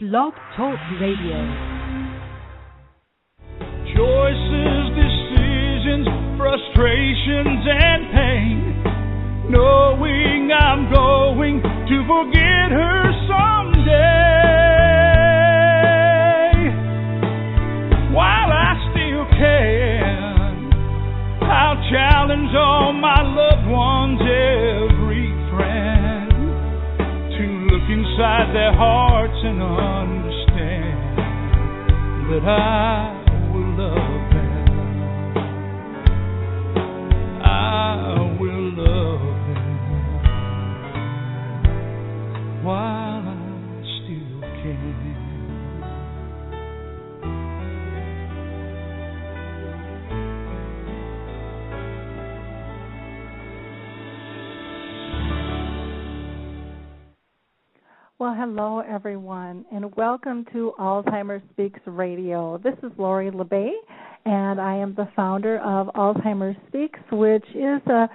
Blog Talk Radio. Choices, decisions, frustrations, and pain. Knowing I'm going to forget her someday. Their hearts and understand. That I Well, hello everyone, and welcome to Alzheimer's Speaks Radio. This is Lori La Bey, and I am the founder of Alzheimer's Speaks, which is a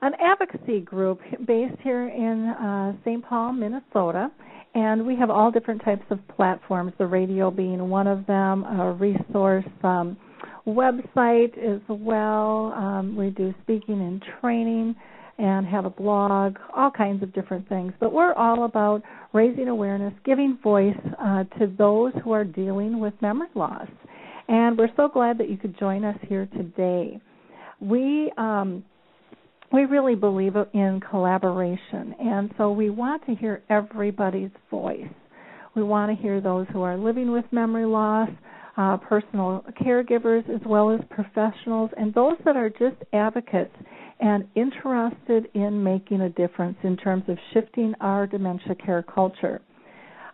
an advocacy group based here in uh, St. Paul, Minnesota. And we have all different types of platforms, the radio being one of them, a resource um, website as well. Um, we do speaking and training and have a blog, all kinds of different things. But we're all about raising awareness, giving voice uh, to those who are dealing with memory loss. And we're so glad that you could join us here today. We um, we really believe in collaboration, and so we want to hear everybody's voice. We want to hear those who are living with memory loss, uh, personal caregivers, as well as professionals, and those that are just advocates and interested in making a difference in terms of shifting our dementia care culture.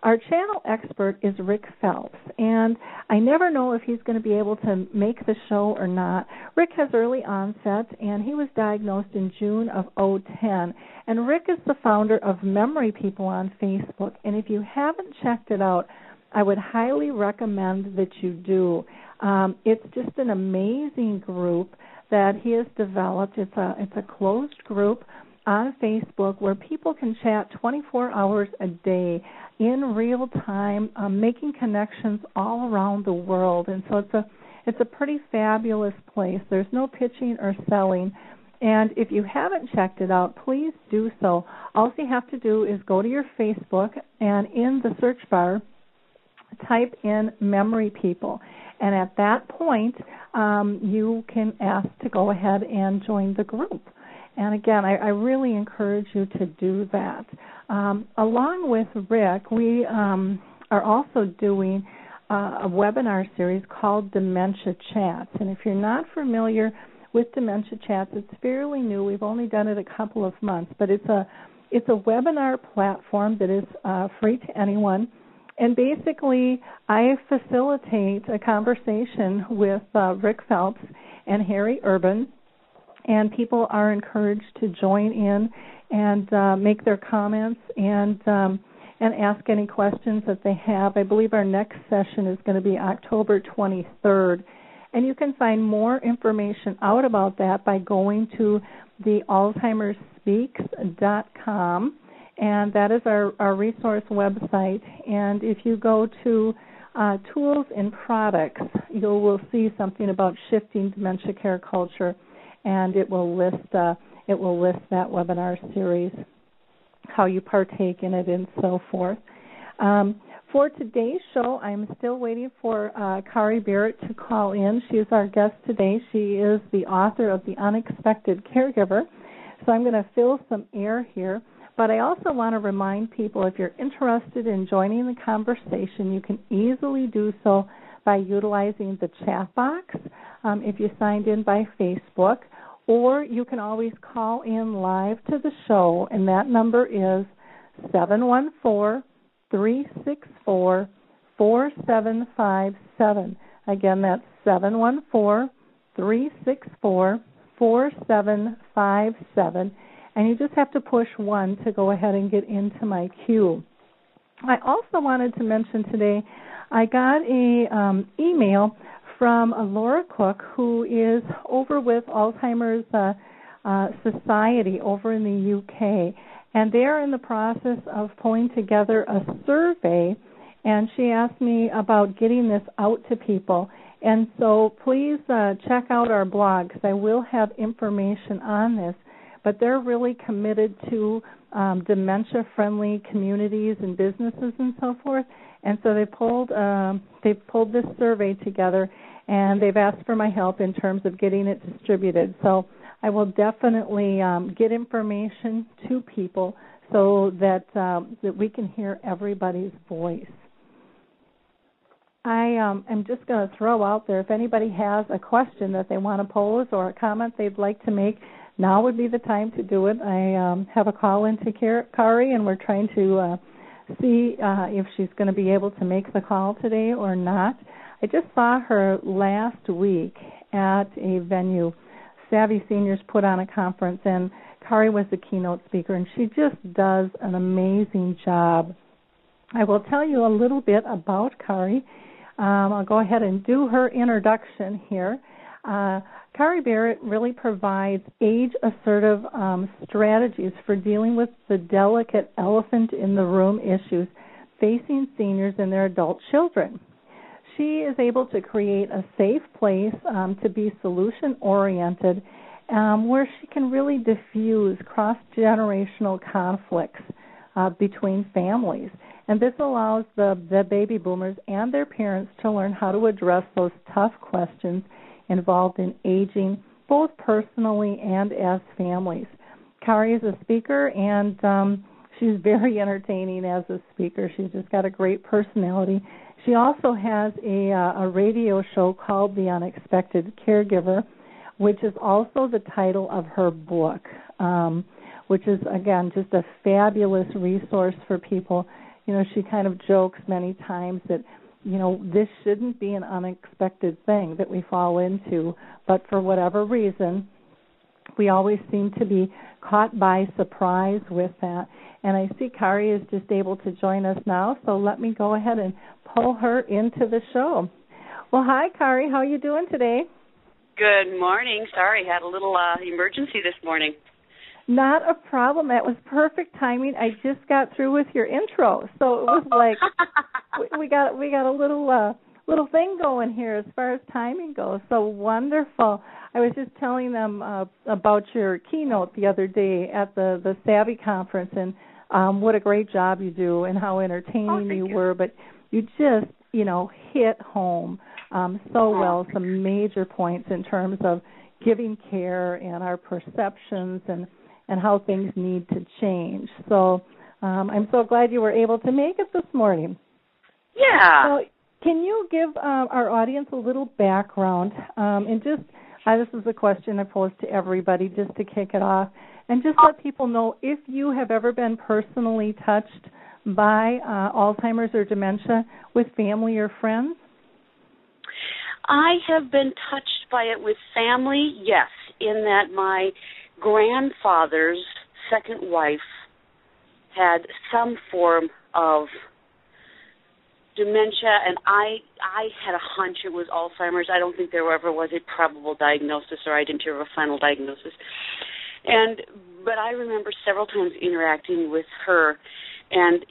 Our channel expert is Rick Phelps, and I never know if he's going to be able to make the show or not. Rick has early onset, and he was diagnosed in June of 010. And Rick is the founder of Memory People on Facebook, and if you haven't checked it out, I would highly recommend that you do. Um, it's just an amazing group that he has developed. It's a it's a closed group on Facebook where people can chat 24 hours a day in real time, um, making connections all around the world. And so it's a it's a pretty fabulous place. There's no pitching or selling. And if you haven't checked it out, please do so. All you have to do is go to your Facebook and in the search bar, type in Memory People. And at that point, um, you can ask to go ahead and join the group. And again, I, I really encourage you to do that. Um, along with Rick, we um, are also doing uh, a webinar series called Dementia Chats. And if you're not familiar with Dementia Chats, it's fairly new. We've only done it a couple of months, but it's a it's a webinar platform that is uh, free to anyone. And basically, I facilitate a conversation with uh, Rick Phelps and Harry Urban, and people are encouraged to join in and uh, make their comments and um, and ask any questions that they have. I believe our next session is going to be October 23rd, and you can find more information out about that by going to the AlzheimersSpeaks.com and that is our, our resource website. And if you go to uh, tools and products, you will see something about shifting dementia care culture, and it will list uh, it will list that webinar series, how you partake in it, and so forth. Um, for today's show, I'm still waiting for uh, Kari Berit to call in. She is our guest today. She is the author of The Unexpected Caregiver. So I'm going to fill some air here. But I also want to remind people if you're interested in joining the conversation, you can easily do so by utilizing the chat box um, if you signed in by Facebook, or you can always call in live to the show, and that number is 714 364 4757. Again, that's 714 364 4757 and you just have to push one to go ahead and get into my queue. I also wanted to mention today I got a um, email from a Laura Cook who is over with Alzheimer's uh, uh, Society over in the UK, and they are in the process of pulling together a survey. and she asked me about getting this out to people. And so please uh, check out our blog because I will have information on this. But they're really committed to um, dementia-friendly communities and businesses and so forth. And so they pulled um, they pulled this survey together, and they've asked for my help in terms of getting it distributed. So I will definitely um, get information to people so that um, that we can hear everybody's voice. I um, am just going to throw out there if anybody has a question that they want to pose or a comment they'd like to make, now would be the time to do it. I um, have a call into Kari, and we're trying to uh, see uh, if she's going to be able to make the call today or not. I just saw her last week at a venue. Savvy Seniors put on a conference, and Kari was the keynote speaker, and she just does an amazing job. I will tell you a little bit about Kari um, I'll go ahead and do her introduction here. Uh, Kari Berit really provides age assertive um, strategies for dealing with the delicate elephant in the room issues facing seniors and their adult children. She is able to create a safe place um, to be solution oriented um, where she can really diffuse cross generational conflicts uh, between families. And this allows the, the baby boomers and their parents to learn how to address those tough questions involved in aging, both personally and as families. Kari is a speaker, and um, she's very entertaining as a speaker. She's just got a great personality. She also has a, uh, a radio show called The Unexpected Caregiver, which is also the title of her book, um, which is, again, just a fabulous resource for people you know, she kind of jokes many times that, you know, this shouldn't be an unexpected thing that we fall into, but for whatever reason, we always seem to be caught by surprise with that. And I see Kari is just able to join us now, so let me go ahead and pull her into the show. Well, hi, Kari. How are you doing today? Good morning. Sorry, had a little uh, emergency this morning. Not a problem. That was perfect timing. I just got through with your intro, so it was like we, we got we got a little uh little thing going here as far as timing goes. So wonderful. I was just telling them uh, about your keynote the other day at the the Savvy conference and um what a great job you do and how entertaining oh, you, you were, but you just, you know, hit home um so oh, well some major points in terms of giving care and our perceptions and and how things need to change. So um, I'm so glad you were able to make it this morning. Yeah. So can you give uh, our audience a little background um, and just uh, this is a question I pose to everybody just to kick it off, and just let people know if you have ever been personally touched by uh, Alzheimer's or dementia with family or friends. I have been touched by it with family, yes, in that my grandfather's second wife had some form of dementia and I I had a hunch it was Alzheimer's. I don't think there ever was a probable diagnosis or I didn't hear a final diagnosis. And but I remember several times interacting with her and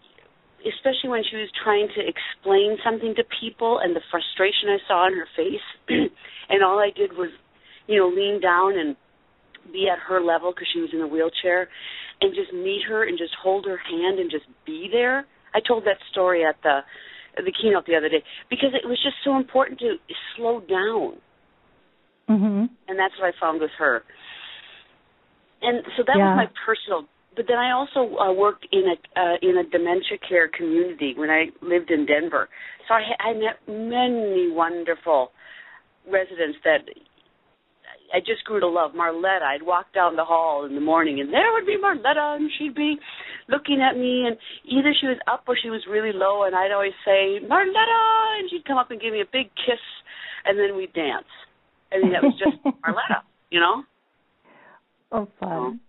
especially when she was trying to explain something to people and the frustration I saw on her face and all I did was you know lean down and be at her level because she was in a wheelchair and just meet her and just hold her hand and just be there. I told that story at the the keynote the other day because it was just so important to slow down. Mhm. And that's what I found with her. And so that yeah. was my personal but then I also uh, worked in a uh, in a dementia care community when I lived in Denver. So I, I met many wonderful residents that I just grew to love Marletta. I'd walk down the hall in the morning, and there would be Marletta, and she'd be looking at me, and either she was up or she was really low, and I'd always say Marletta, and she'd come up and give me a big kiss, and then we'd dance. I mean, that was just Marletta, you know. Oh, fun.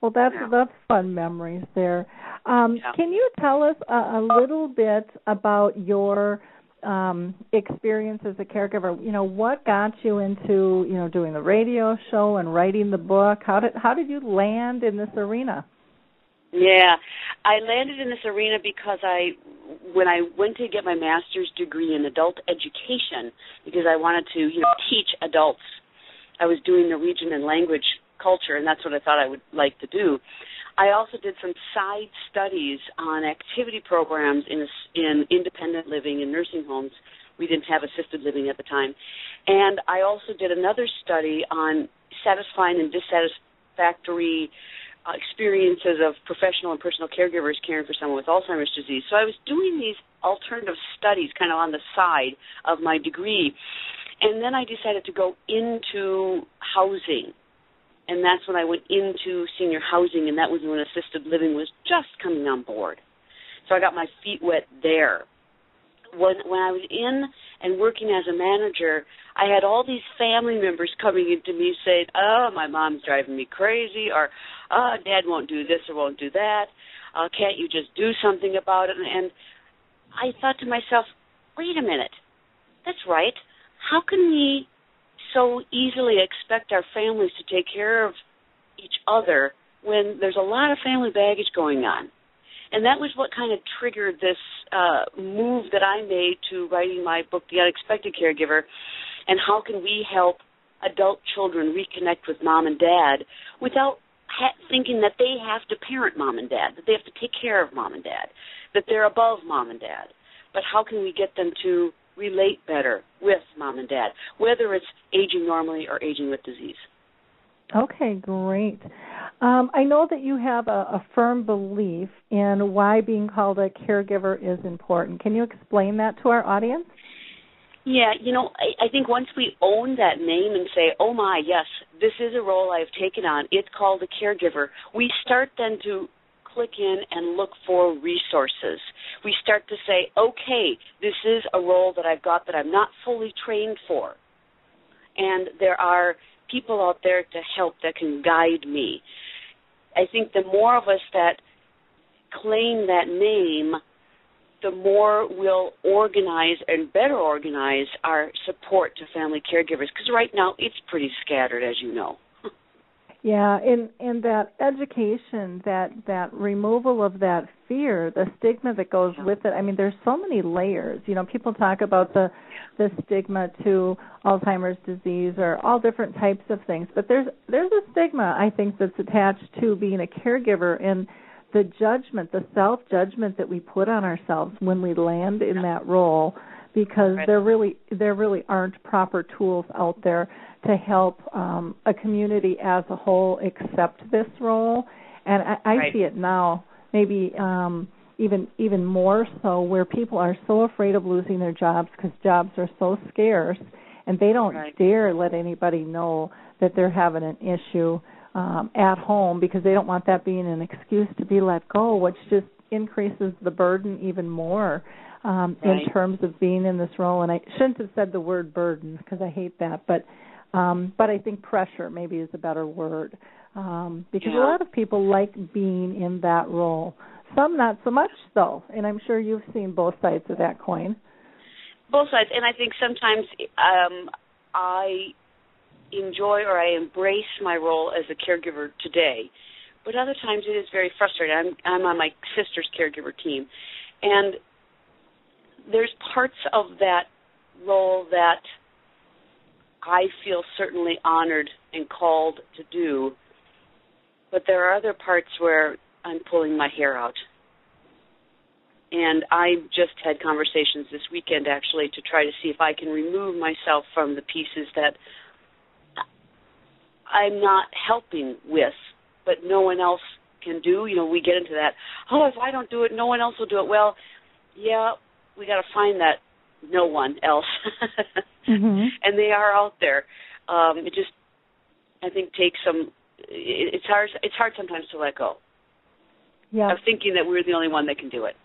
Well, that's yeah. that's fun memories there. Um, yeah. Can you tell us a, a little bit about your um, experience as a caregiver, you know, what got you into, you know, doing the radio show and writing the book? How did how did you land in this arena? Yeah, I landed in this arena because I, when I went to get my master's degree in adult education, because I wanted to, you know, teach adults. I was doing Norwegian and language culture, and that's what I thought I would like to do. I also did some side studies on activity programs in in independent living in nursing homes. We didn't have assisted living at the time, and I also did another study on satisfying and dissatisfactory uh, experiences of professional and personal caregivers caring for someone with Alzheimer's disease. So I was doing these alternative studies kind of on the side of my degree. And then I decided to go into housing. And that's when I went into senior housing, and that was when assisted living was just coming on board. So I got my feet wet there. When when I was in and working as a manager, I had all these family members coming into me saying, "Oh, my mom's driving me crazy," or "Oh, dad won't do this or won't do that. Uh, can't you just do something about it?" And I thought to myself, "Wait a minute, that's right. How can we so easily expect our families to take care of each other when there's a lot of family baggage going on?" And that was what kind of triggered this uh, move that I made to writing my book, The Unexpected Caregiver, and how can we help adult children reconnect with mom and dad without ha- thinking that they have to parent mom and dad, that they have to take care of mom and dad, that they're above mom and dad. But how can we get them to relate better with mom and dad, whether it's aging normally or aging with disease? Okay, great. Um, I know that you have a, a, firm belief in why being called a caregiver is important. Can you explain that to our audience? Yeah, you know, I, I think once we own that name and say, oh my, yes, this is a role I've taken on, it's called a caregiver, we start then to click in and look for resources. We start to say, okay, this is a role that I've got that I'm not fully trained for. And there are people out there to help that can guide me. I think the more of us that claim that name, the more we'll organize and better organize our support to family caregivers because right now it's pretty scattered as you know yeah and and that education that that removal of that fear the stigma that goes with it. I mean there's so many layers. You know people talk about the the stigma to alzheimer's disease or all different types of things but there's there's a stigma i think that's attached to being a caregiver and the judgment, the self judgment that we put on ourselves when we land in that role because there really there really aren't proper tools out there to help um, a community as a whole accept this role and I, I right. see it now maybe um, even even more so where people are so afraid of losing their jobs because jobs are so scarce and they don't right. dare let anybody know that they're having an issue um, at home because they don't want that being an excuse to be let go, which just increases the burden even more um, right. in terms of being in this role. And I shouldn't have said the word burden because I hate that, but um, but I think pressure maybe is a better word um, because yeah. a lot of people like being in that role. Some not so much though, and I'm sure you've seen both sides of that coin. Both sides, and I think sometimes um, I enjoy or I embrace my role as a caregiver today. But other times it is very frustrating. I'm I'm on my sister's caregiver team, and there's parts of that role that I feel certainly honored and called to do, but there are other parts where I'm pulling my hair out. And I just had conversations this weekend actually to try to see if I can remove myself from the pieces that I'm not helping with, but no one else can do. You know, we get into that. Oh, if I don't do it, no one else will do it. Well, yeah, we got to find that no one else, mm-hmm. and they are out there. Um, it just, I think, takes some. It, it's hard. It's hard sometimes to let go. Yeah. Of thinking that we're the only one that can do it.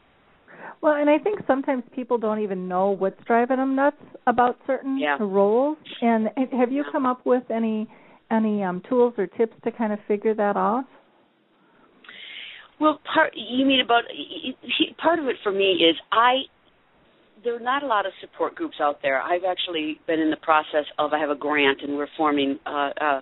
Well, and I think sometimes people don't even know what's driving them nuts about certain yeah. roles. And have you come up with any any um, tools or tips to kind of figure that out? Well, part you mean about part of it for me is I there are not a lot of support groups out there. I've actually been in the process of I have a grant and we're forming uh, uh,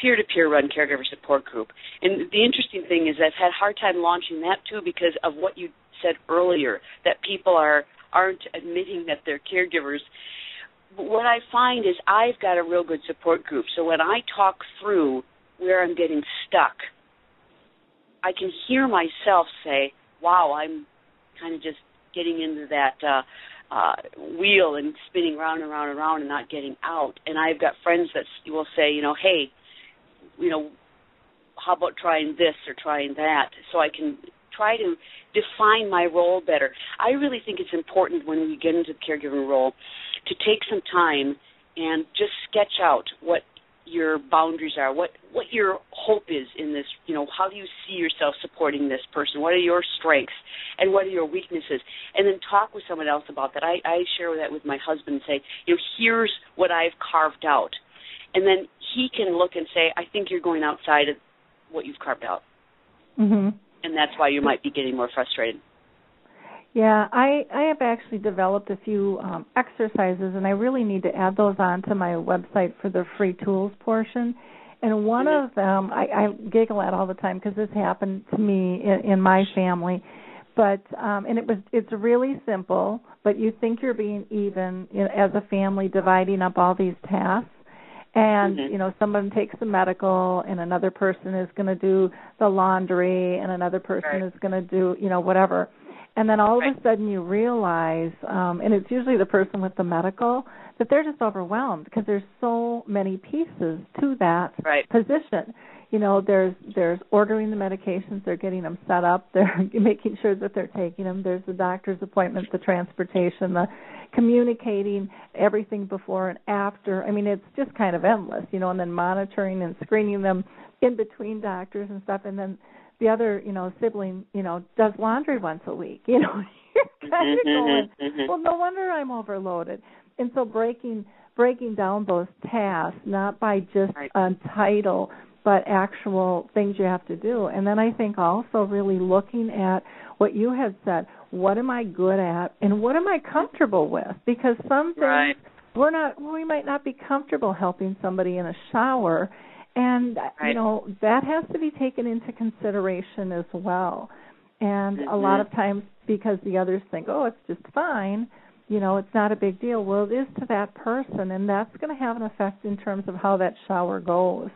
peer-to-peer run caregiver support group. And the interesting thing is I've had a hard time launching that too because of what you said earlier that people are aren't admitting that they're caregivers. But what I find is I've got a real good support group. So when I talk through where I'm getting stuck, I can hear myself say, "Wow, I'm kind of just getting into that uh uh wheel and spinning round and round and round and not getting out." And I've got friends that will say, you know, "Hey, you know, how about trying this or trying that?" So I can try to define my role better. I really think it's important when we get into the caregiving role to take some time and just sketch out what your boundaries are, what what your hope is in this. You know, how do you see yourself supporting this person? What are your strengths and what are your weaknesses? And then talk with someone else about that. I, I share that with my husband and say, you know, here's what I've carved out, and then he can look and say, I think you're going outside of what you've carved out. Mm-hmm and that's why you might be getting more frustrated. Yeah, I I have actually developed a few um, exercises, and I really need to add those onto my website for the free tools portion. And one mm-hmm. of them I, I giggle at all the time because this happened to me in, in my family. But um, and it was it's really simple, but you think you're being even you know, as a family dividing up all these tasks and mm-hmm. you know someone takes the medical and another person is going to do the laundry and another person right. is going to do you know whatever and then all right. of a sudden you realize um and it's usually the person with the medical that they're just overwhelmed because there's so many pieces to that right. position you know there's there's ordering the medications they're getting them set up they're making sure that they're taking them there's the doctor's appointment the transportation the communicating everything before and after i mean it's just kind of endless you know and then monitoring and screening them in between doctors and stuff and then the other you know sibling you know does laundry once a week you know you're kind of mm-hmm, going mm-hmm. well no wonder i'm overloaded and so breaking breaking down those tasks not by just right. a title but actual things you have to do. And then I think also really looking at what you had said. What am I good at, and what am I comfortable with? Because some things right. we're not, we might not be comfortable helping somebody in a shower, and right. you know that has to be taken into consideration as well. And mm-hmm. a lot of times, because the others think, oh, it's just fine, you know, it's not a big deal. Well, it is to that person, and that's going to have an effect in terms of how that shower goes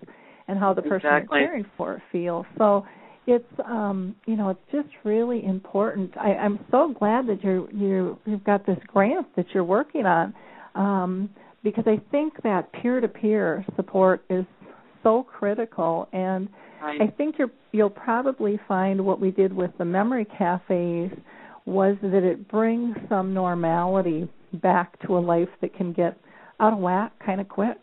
and how the person exactly. you're caring for it feels. So it's um you know it's just really important. I, I'm so glad that you're you you've got this grant that you're working on um, because I think that peer to peer support is so critical and. I think you're you'll probably find what we did with the memory cafes was that it brings some normality back to a life that can get out of whack kind of quick.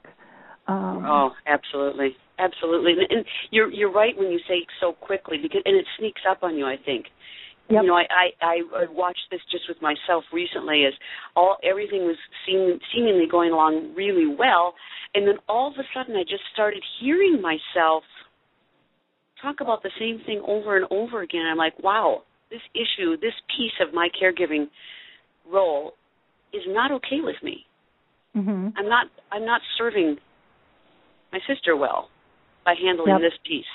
Um, oh, absolutely, absolutely, and, and you're you're right when you say so quickly because and it sneaks up on you. I think. Yep. You know, I, I I watched this just with myself recently as all everything was seem, seemingly going along really well, and then all of a sudden I just started hearing myself talk about the same thing over and over again. I'm like, wow, this issue, this piece of my caregiving role is not okay with me. Mm-hmm. I'm not I'm not serving my sister well by handling yep. this piece.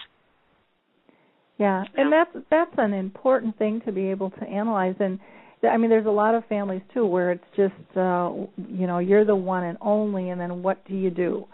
Yeah, Yeah. and that's that's an important thing to be able to analyze. And I mean, there's a lot of families too where it's just uh, you know you're the one and only, and then what do you do?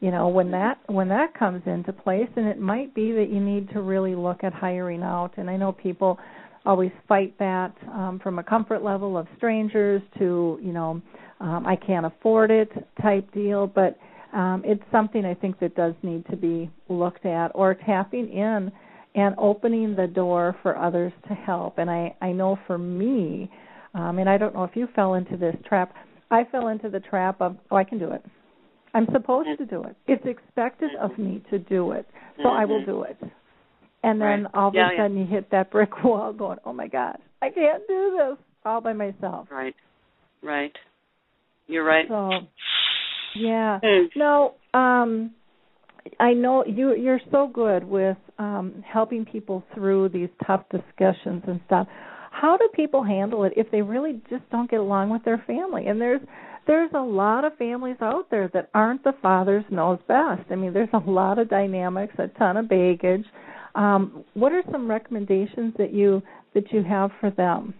You know, when that when that comes into place, and it might be that you need to really look at hiring out. And I know people always fight that um, from a comfort level of strangers to you know um, I can't afford it type deal, but um, it's something I think that does need to be looked at or tapping in and opening the door for others to help. And I, I know for me, um, and I don't know if you fell into this trap, I fell into the trap of, oh, I can do it. I'm supposed to do it. It's expected of me to do it, so I will do it. And then Right. all of Yeah, a yeah. sudden you hit that brick wall going, oh my God, I can't do this all by myself. Right. Right. You're right. So, yeah. Mm. No, um, I know you you're so good with um helping people through these tough discussions and stuff. How do people handle it if they really just don't get along with their family? And there's there's a lot of families out there that aren't the fathers knows best. I mean, there's a lot of dynamics, a ton of baggage. Um, what are some recommendations that you that you have for them?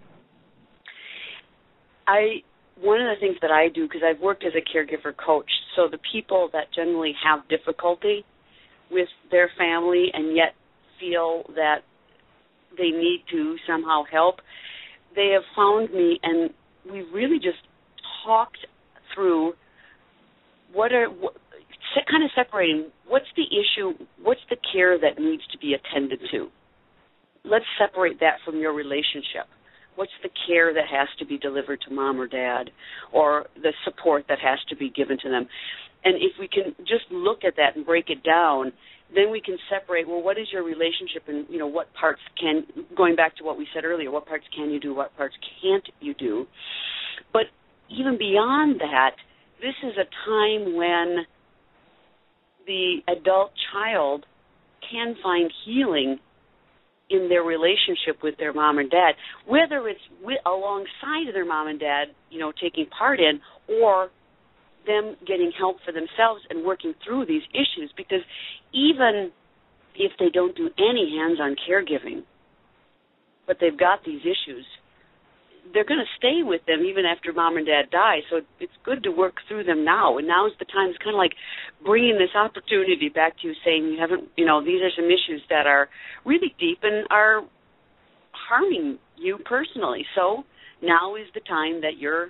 I one of the things that I do because I've worked as a caregiver coach, so the people that generally have difficulty with their family and yet feel that they need to somehow help, they have found me and we really just talked through what are what, kind of separating what's the issue, what's the care that needs to be attended to. Let's separate that from your relationship. What's the care that has to be delivered to mom or dad, or the support that has to be given to them? And if we can just look at that and break it down, then we can separate. Well, what is your relationship, and you know what parts can going back to what we said earlier. What parts can you do? What parts can't you do? But even beyond that, this is a time when the adult child can find healing in their relationship with their mom and dad, whether it's with, alongside their mom and dad, you know, taking part in, or them getting help for themselves and working through these issues. Because even if they don't do any hands-on caregiving, but they've got these issues, they're going to stay with them even after mom and dad die. So it's good to work through them now. And now's the time. It's kind of like bringing this opportunity back to you, saying you haven't, you know, these are some issues that are really deep and are harming you personally. So now is the time that you're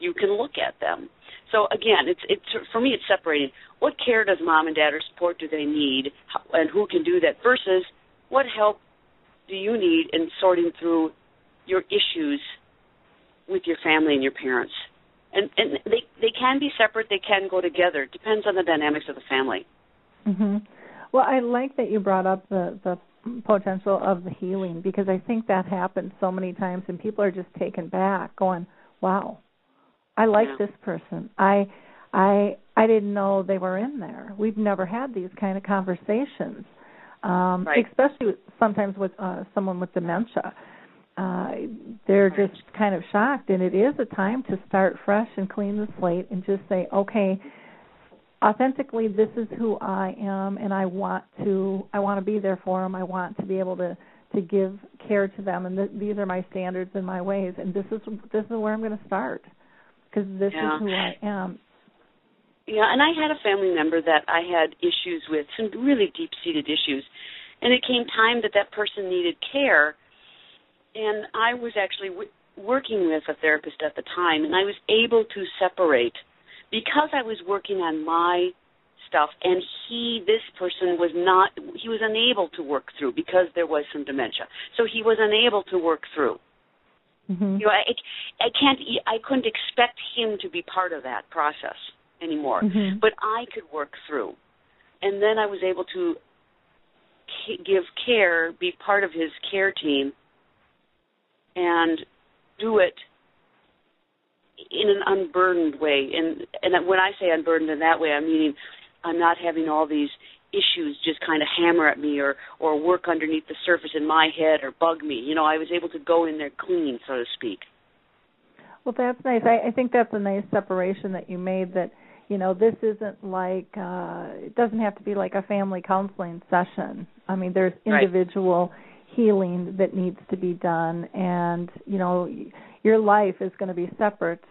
you can look at them. So again, it's it's for me it's separating what care does mom and dad or support do they need, and who can do that versus what help do you need in sorting through your issues with your family and your parents. And and they they can be separate, they can go together. It depends on the dynamics of the family. Mhm. Well, I like that you brought up the the potential of the healing because I think that happens so many times and people are just taken back going, "Wow. I like yeah. this person. I I I didn't know they were in there. We've never had these kind of conversations." Um right. especially sometimes with uh someone with dementia uh they're just kind of shocked and it is a time to start fresh and clean the slate and just say okay authentically this is who I am and I want to I want to be there for them I want to be able to to give care to them and th- these are my standards and my ways and this is this is where I'm going to start because this yeah. is who I am. Yeah and I had a family member that I had issues with some really deep seated issues and it came time that that person needed care and I was actually w- working with a therapist at the time, and I was able to separate because I was working on my stuff, and he, this person, was not, he was unable to work through because there was some dementia, so he was unable to work through. Mm-hmm. You know, I, I can't, I couldn't expect him to be part of that process anymore, mm-hmm. but I could work through, and then I was able to give care, be part of his care team and do it in an unburdened way. And and when I say unburdened in that way, I'm meaning I'm not having all these issues just kind of hammer at me or or work underneath the surface in my head or bug me. You know, I was able to go in there clean, so to speak. Well, that's nice. I, I think that's a nice separation that you made. That you know, this isn't like uh it doesn't have to be like a family counseling session. I mean, there's individual. Right healing that needs to be done. And you know your life is going to be separate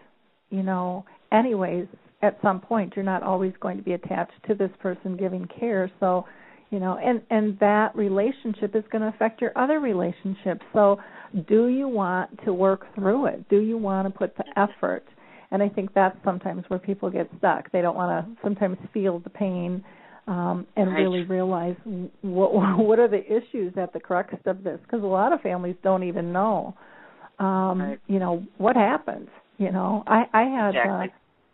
you know anyways at some point. You're not always going to be attached to this person giving care. So you know and and that relationship is going to affect your other relationships. So do you want to work through it? Do you want to put the effort? And i think that's sometimes where people get stuck. They don't want to sometimes feel the pain um, and right. really realize what what are the issues at the crux of this because a lot of families don't even know um right. you know what happens you know i i had exactly.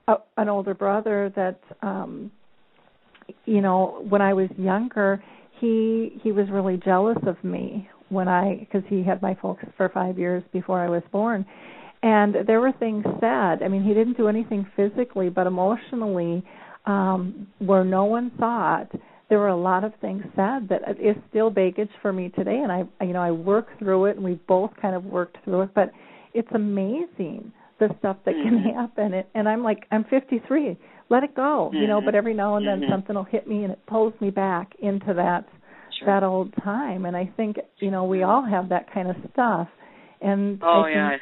uh, a, an older brother that um you know when i was younger he he was really jealous of me when i because he had my folks for 5 years before i was born and there were things said i mean he didn't do anything physically but emotionally um, where no one it, there were a lot of things said that is still baggage for me today, and I, you know, I work through it, and we've both kind of worked through it. But it's amazing the stuff that can Mhm. happen and, and I'm like I'm 53 let it go you know but every now and then Mhm. something will hit me and it pulls me back into that Sure. that old time and I think you know we all have that kind of stuff and oh I yeah.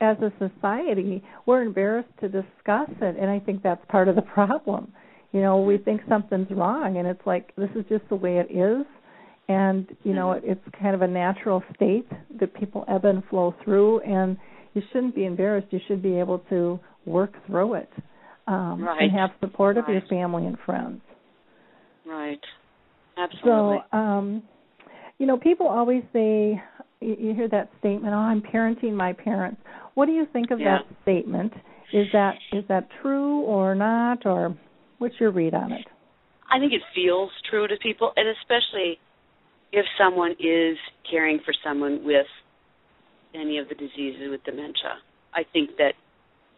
As a society we're embarrassed to discuss it and I think that's part of the problem you know we think something's wrong and it's like this is just the way it is and you know Mhm. it, it's kind of a natural state that people ebb and flow through and you shouldn't be embarrassed you should be able to work through it um Right. and have support of your family and friends Right. Absolutely. so um you know people always say you, you hear that statement oh i'm parenting my parents what do you think of Yeah. that statement is that is that true or not or what's your read on it I think it feels true to people, and especially if someone is caring for someone with any of the diseases with dementia. I think that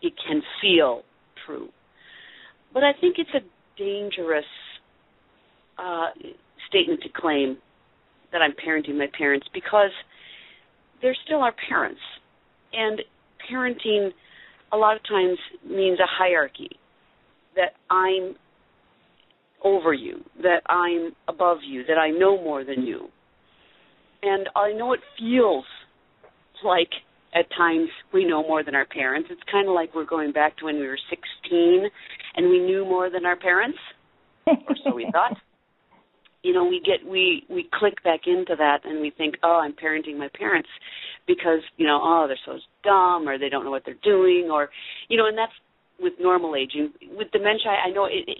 it can feel true. But I think it's a dangerous uh, statement to claim that I'm parenting my parents because they're still our parents. And parenting a lot of times means a hierarchy that I'm over you, that I'm above you, that I know more than you. And I know it feels like at times we know more than our parents. It's kind of like we're going back to when we were 16 and we knew more than our parents, or so we thought. You know, we get we we click back into that and we think, "Oh, I'm parenting my parents because, you know, oh, they're so dumb or they don't know what they're doing or you know, and that's with normal aging. With dementia, I know it, it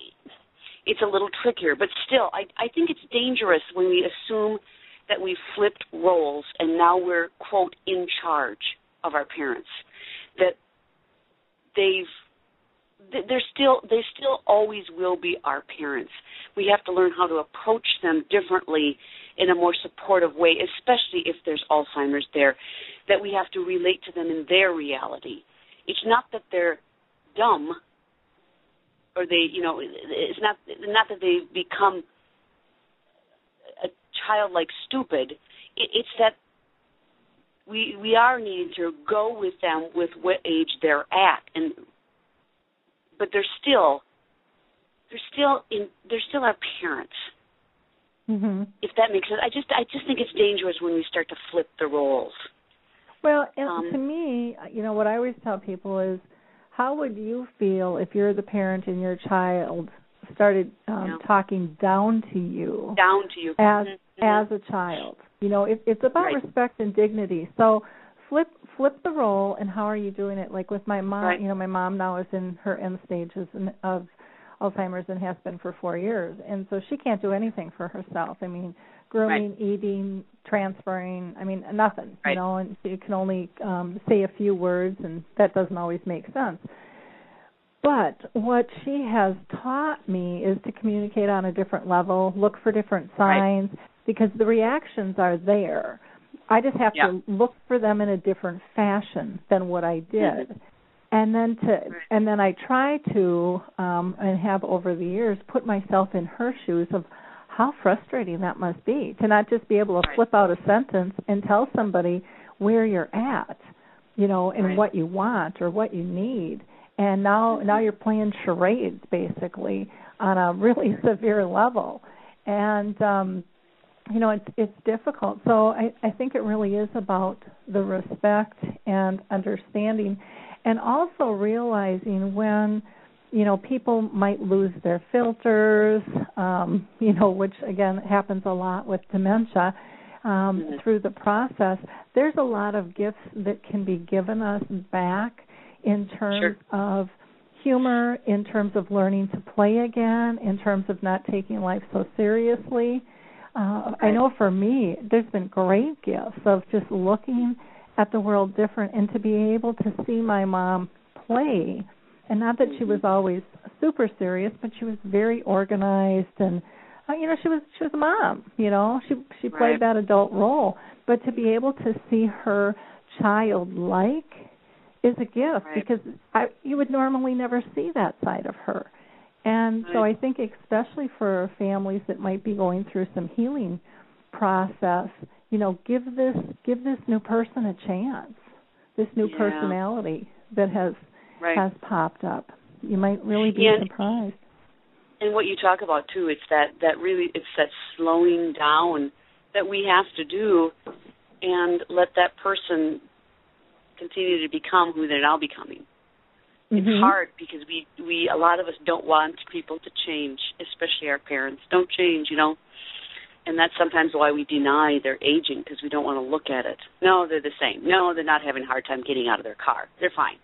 it's a little trickier, but still, I I think it's dangerous when we assume that we've flipped roles and now we're quote in charge of our parents. That they've they're still they still always will be our parents. We have to learn how to approach them differently in a more supportive way, especially if there's Alzheimer's there. That we have to relate to them in their reality. It's not that they're dumb or they you know it's not not that they become a childlike stupid it, it's that we we are needing to go with them with what age they're at and but they're still they're still in they're still our parents mhm if that makes sense i just i just think it's dangerous when we start to flip the roles Well, and Um, to me, you know, what I always tell people is, how would you feel if you're the parent and your child started um, Yeah. talking down to you down to you as Mhm. as a child? You know, it, it's about Right. respect and dignity. So flip flip the role, and how are you doing it? Like with my mom, Right. you know, my mom now is in her end stages of Alzheimer's and has been for four years, and so she can't do anything for herself. I mean, grooming, eating, transferring. I mean, nothing. Right. You know, and she can only um, say a few words, and that doesn't always make sense. But what she has taught me is to communicate on a different level, look for different Right. signs, because the reactions are there. I just have Yeah. to look for them in a different fashion than what I did. Mhm. And then to and then I try to um and have over the years put myself in her shoes of how frustrating that must be to not just be able to flip out a sentence and tell somebody where you're at, you know, and Right. what you want or what you need. And now now Mhm. you're playing charades basically on a really severe level. And um you know, it's it's difficult. So I I think it really is about the respect and understanding and also realizing when you know people might lose their filters um you know which again happens a lot with dementia um Mhm. through the process there's a lot of gifts that can be given us back in terms Sure. of humor in terms of learning to play again in terms of not taking life so seriously uh, I know for me, there's been great gifts of just looking at the world different and to be able to see my mom play. And not that she was always super serious, but she was very organized and uh, you know she was she was a mom. You know she she played Right. that adult role, but to be able to see her childlike is a gift Right. because I you would normally never see that side of her. And so I think especially for families that might be going through some healing process, you know, give this give this new person a chance. This new Yeah. personality that has right. has popped up. You might really be And- surprised. and what you talk about too it's that that really it's that slowing down that we have to do and let that person continue to become who they're now becoming it's Mhm. hard because we we a lot of us don't want people to change especially our parents don't change you know and that's sometimes why we deny their aging because we don't want to look at it. No they're the same. No they're not having a hard time getting out of their car. They're fine.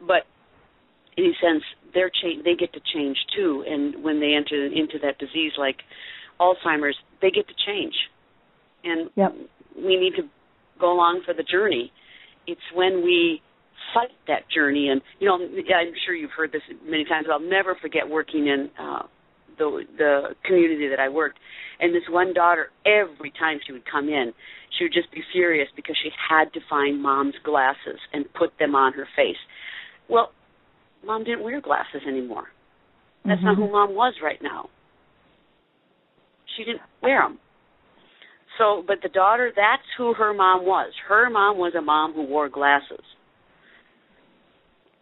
But in a sense they're cha- they get to change too. And when they enter into that disease like alzheimer's they get to change. And Yep. we need to go along for the journey. It's when we fight that journey. And you know i'm sure you've heard this many times i'll never forget working in uh the the community that i worked. And this one daughter every time she would come in she would just be furious because she had to find mom's glasses and put them on her face. Well mom didn't wear glasses anymore. That's not Mhm. who mom was right now. She didn't wear them so but the daughter that's who her mom was. Her mom was a mom who wore glasses.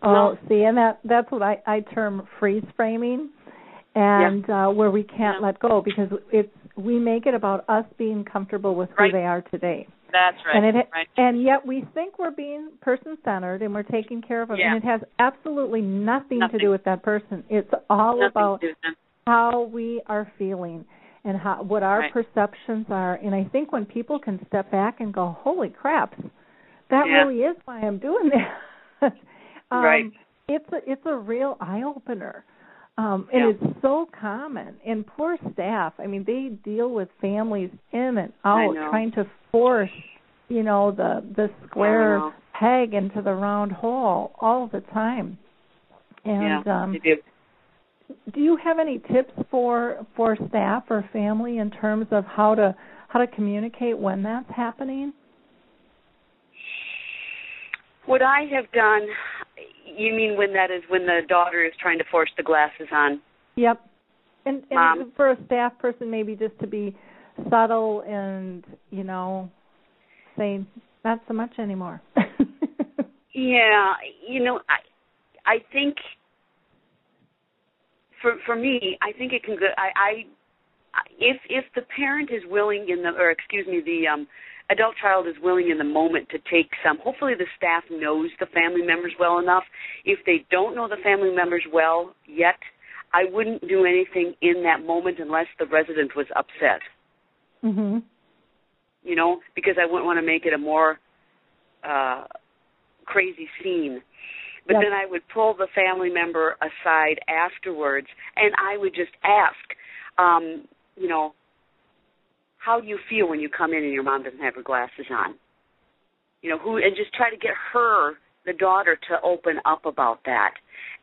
Oh, Well- see, and that that's what I I term freeze framing, and uh, where we can't Yeah. let go because it's we make it about us being comfortable with who Right. they are today, that's right and it right and yet we think we're being person centered and we're taking care of them, Yeah. and it has absolutely nothing, Nothing. to do with that person. It's all Nothing about to do with them. how we are feeling and how what our Right. perceptions are. And I think when people can step back and go, "Holy crap, that Yeah. really is why I'm doing that," um, Right. It's a it's a real eye opener. Um, and Yeah. it's so common. And poor staff, I mean, they deal with families in and out, trying to force, you know, the the square peg into the round hole all the time. And yeah um, they do. do you have any tips for for staff or family in terms of how to how to communicate when that's happening? What I have done, you mean when that is when the daughter is trying to force the glasses on? Yep. And and Mom. for a staff person maybe just to be subtle and, you know, say not so much anymore. Yeah, you know, I I think for for me, I think it can go. I, I if if the parent is willing in the or excuse me the um adult child is willing in the moment to take some hopefully the staff knows the family members well enough if they don't know the family members well yet i wouldn't do anything in that moment unless the resident was upset mhm. you know, because I wouldn't want to make it a more uh crazy scene. But Yep. then I would pull the family member aside afterwards and I would just ask, um, you know, how do you feel when you come in and your mom doesn't have her glasses on? You know, who and just try to get her, the daughter, to open up about that.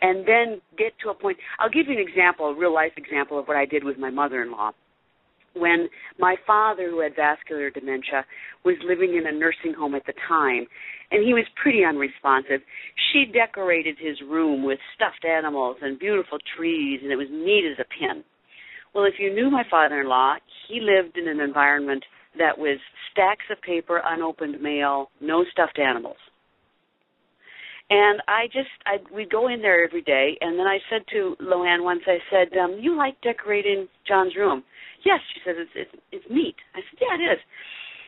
And then get to a point I'll give you an example, a real life example of what I did with my mother in law when my father, who had vascular dementia, was living in a nursing home at the time, and he was pretty unresponsive. She decorated his room with stuffed animals and beautiful trees, and it was neat as a pin. Well, if you knew my father in law, he lived in an environment that was stacks of paper, unopened mail, no stuffed animals. And I just, I we'd go in there every day, and then I said to Loanne once, I said, um, "You like decorating John's room?" Yes, she said, "It's it's, it's neat." I said, "Yeah, it is."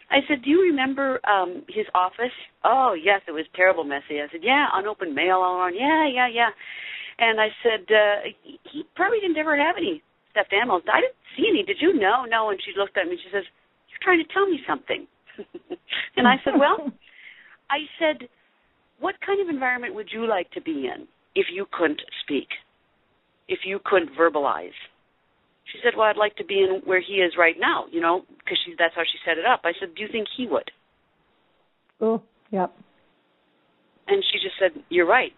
I said, "Do you remember um his office?" "Oh, yes, it was terrible messy." I said, "Yeah, unopened mail all around." "Yeah, yeah, yeah." And I said, uh, "He probably didn't ever have any stuffed animals. I didn't see any. Did you?" "No, no." And she looked at me. and She says, "You're trying to tell me something." and I said, "Well," I said, "What kind of environment would you like to be in if you couldn't speak, if you couldn't verbalize?" She said, "Well, I'd like to be in where he is right now, you know, because she that's how she set it up." I said, "Do you think he would?" oh, yep. And she just said, "You're right.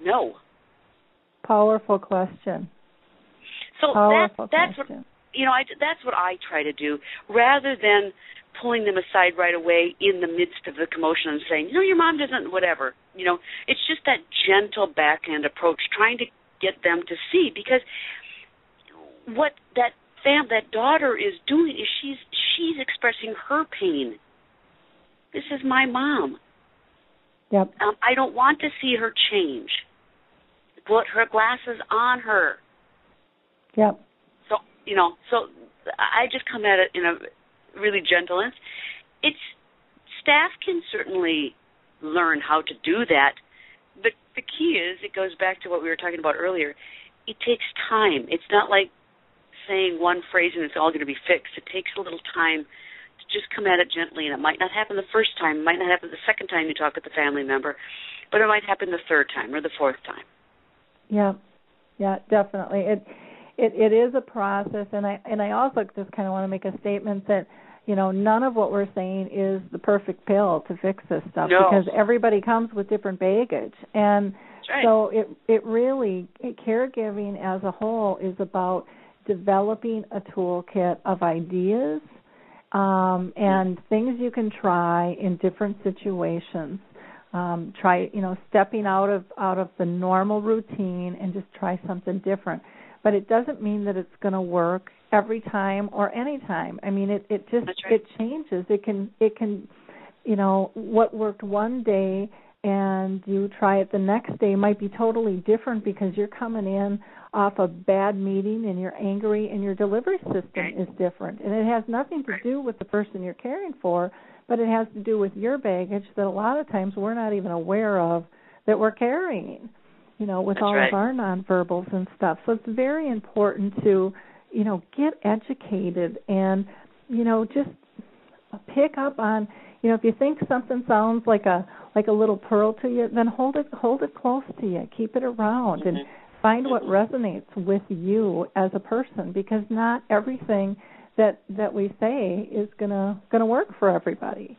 No." Powerful question. So that that's what you know. I that's what I try to do, rather than pulling them aside right away in the midst of the commotion and saying, "You know, your mom doesn't." Whatever. You know, it's just that gentle backhand approach, trying to get them to see because what that fam that daughter is doing is she's she's expressing her pain. This is my mom. Yep. Um, I don't want to see her change. Put her glasses on her. Yep. So you know, so I just come at it in a really gentle. And it's staff can certainly learn how to do that. The the key is it goes back to what we were talking about earlier. It takes time. It's not like saying one phrase and it's all going to be fixed. It takes a little time to just come at it gently, and it might not happen the first time, it might not happen the second time you talk with the family member, but it might happen the third time or the fourth time. Yeah, yeah, definitely. It it it is a process, and I and I also just kind of want to make a statement that you know none of what we're saying is the perfect pill to fix this stuff no. because everybody comes with different baggage, and right. so it it really caregiving as a whole is about developing a toolkit of ideas um, and things you can try in different situations um, try you know stepping out of out of the normal routine and just try something different. But it doesn't mean that it's going to work every time or any time i mean it it just right. it changes. It can it can you know what worked one day and you try it the next day might be totally different because you're coming in off a bad meeting and you're angry and your delivery system is different. And it has nothing to do with the person you're caring for but it has to do with your baggage that a lot of times we're not even aware of that we're carrying you know with That's all right. of our nonverbals and stuff so it's very important to you know get educated and you know just pick up on you know if you think something sounds like a like a little pearl to you then hold it hold it close to you keep it around mm-hmm. and find what resonates with you as a person because not everything that that we say is gonna gonna work for everybody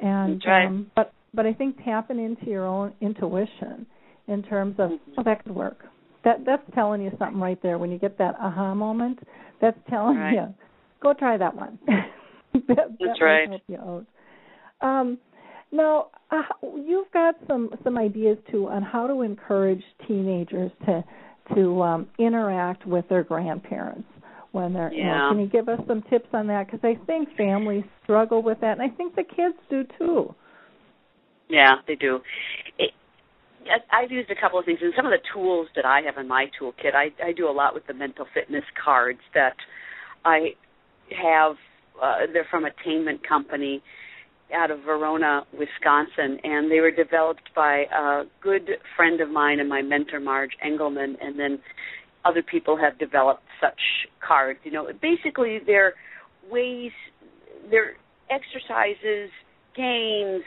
and right. um but but i think tapping into your own intuition in terms of mm-hmm. oh that could work that that's telling you something right there when you get that aha moment that's telling right. you go try that one that, that's that right help you out. um now uh, you've got some some ideas too on how to encourage teenagers to to um interact with their grandparents when they're yeah. you know, can you give us some tips on that because i think families struggle with that and i think the kids do too yeah they do it, I've used a couple of things, and some of the tools that I have in my toolkit. I, I do a lot with the mental fitness cards that I have. Uh, they're from Attainment Company out of Verona, Wisconsin, and they were developed by a good friend of mine and my mentor, Marge Engelman, and then other people have developed such cards. You know, basically they're ways, they're exercises, games,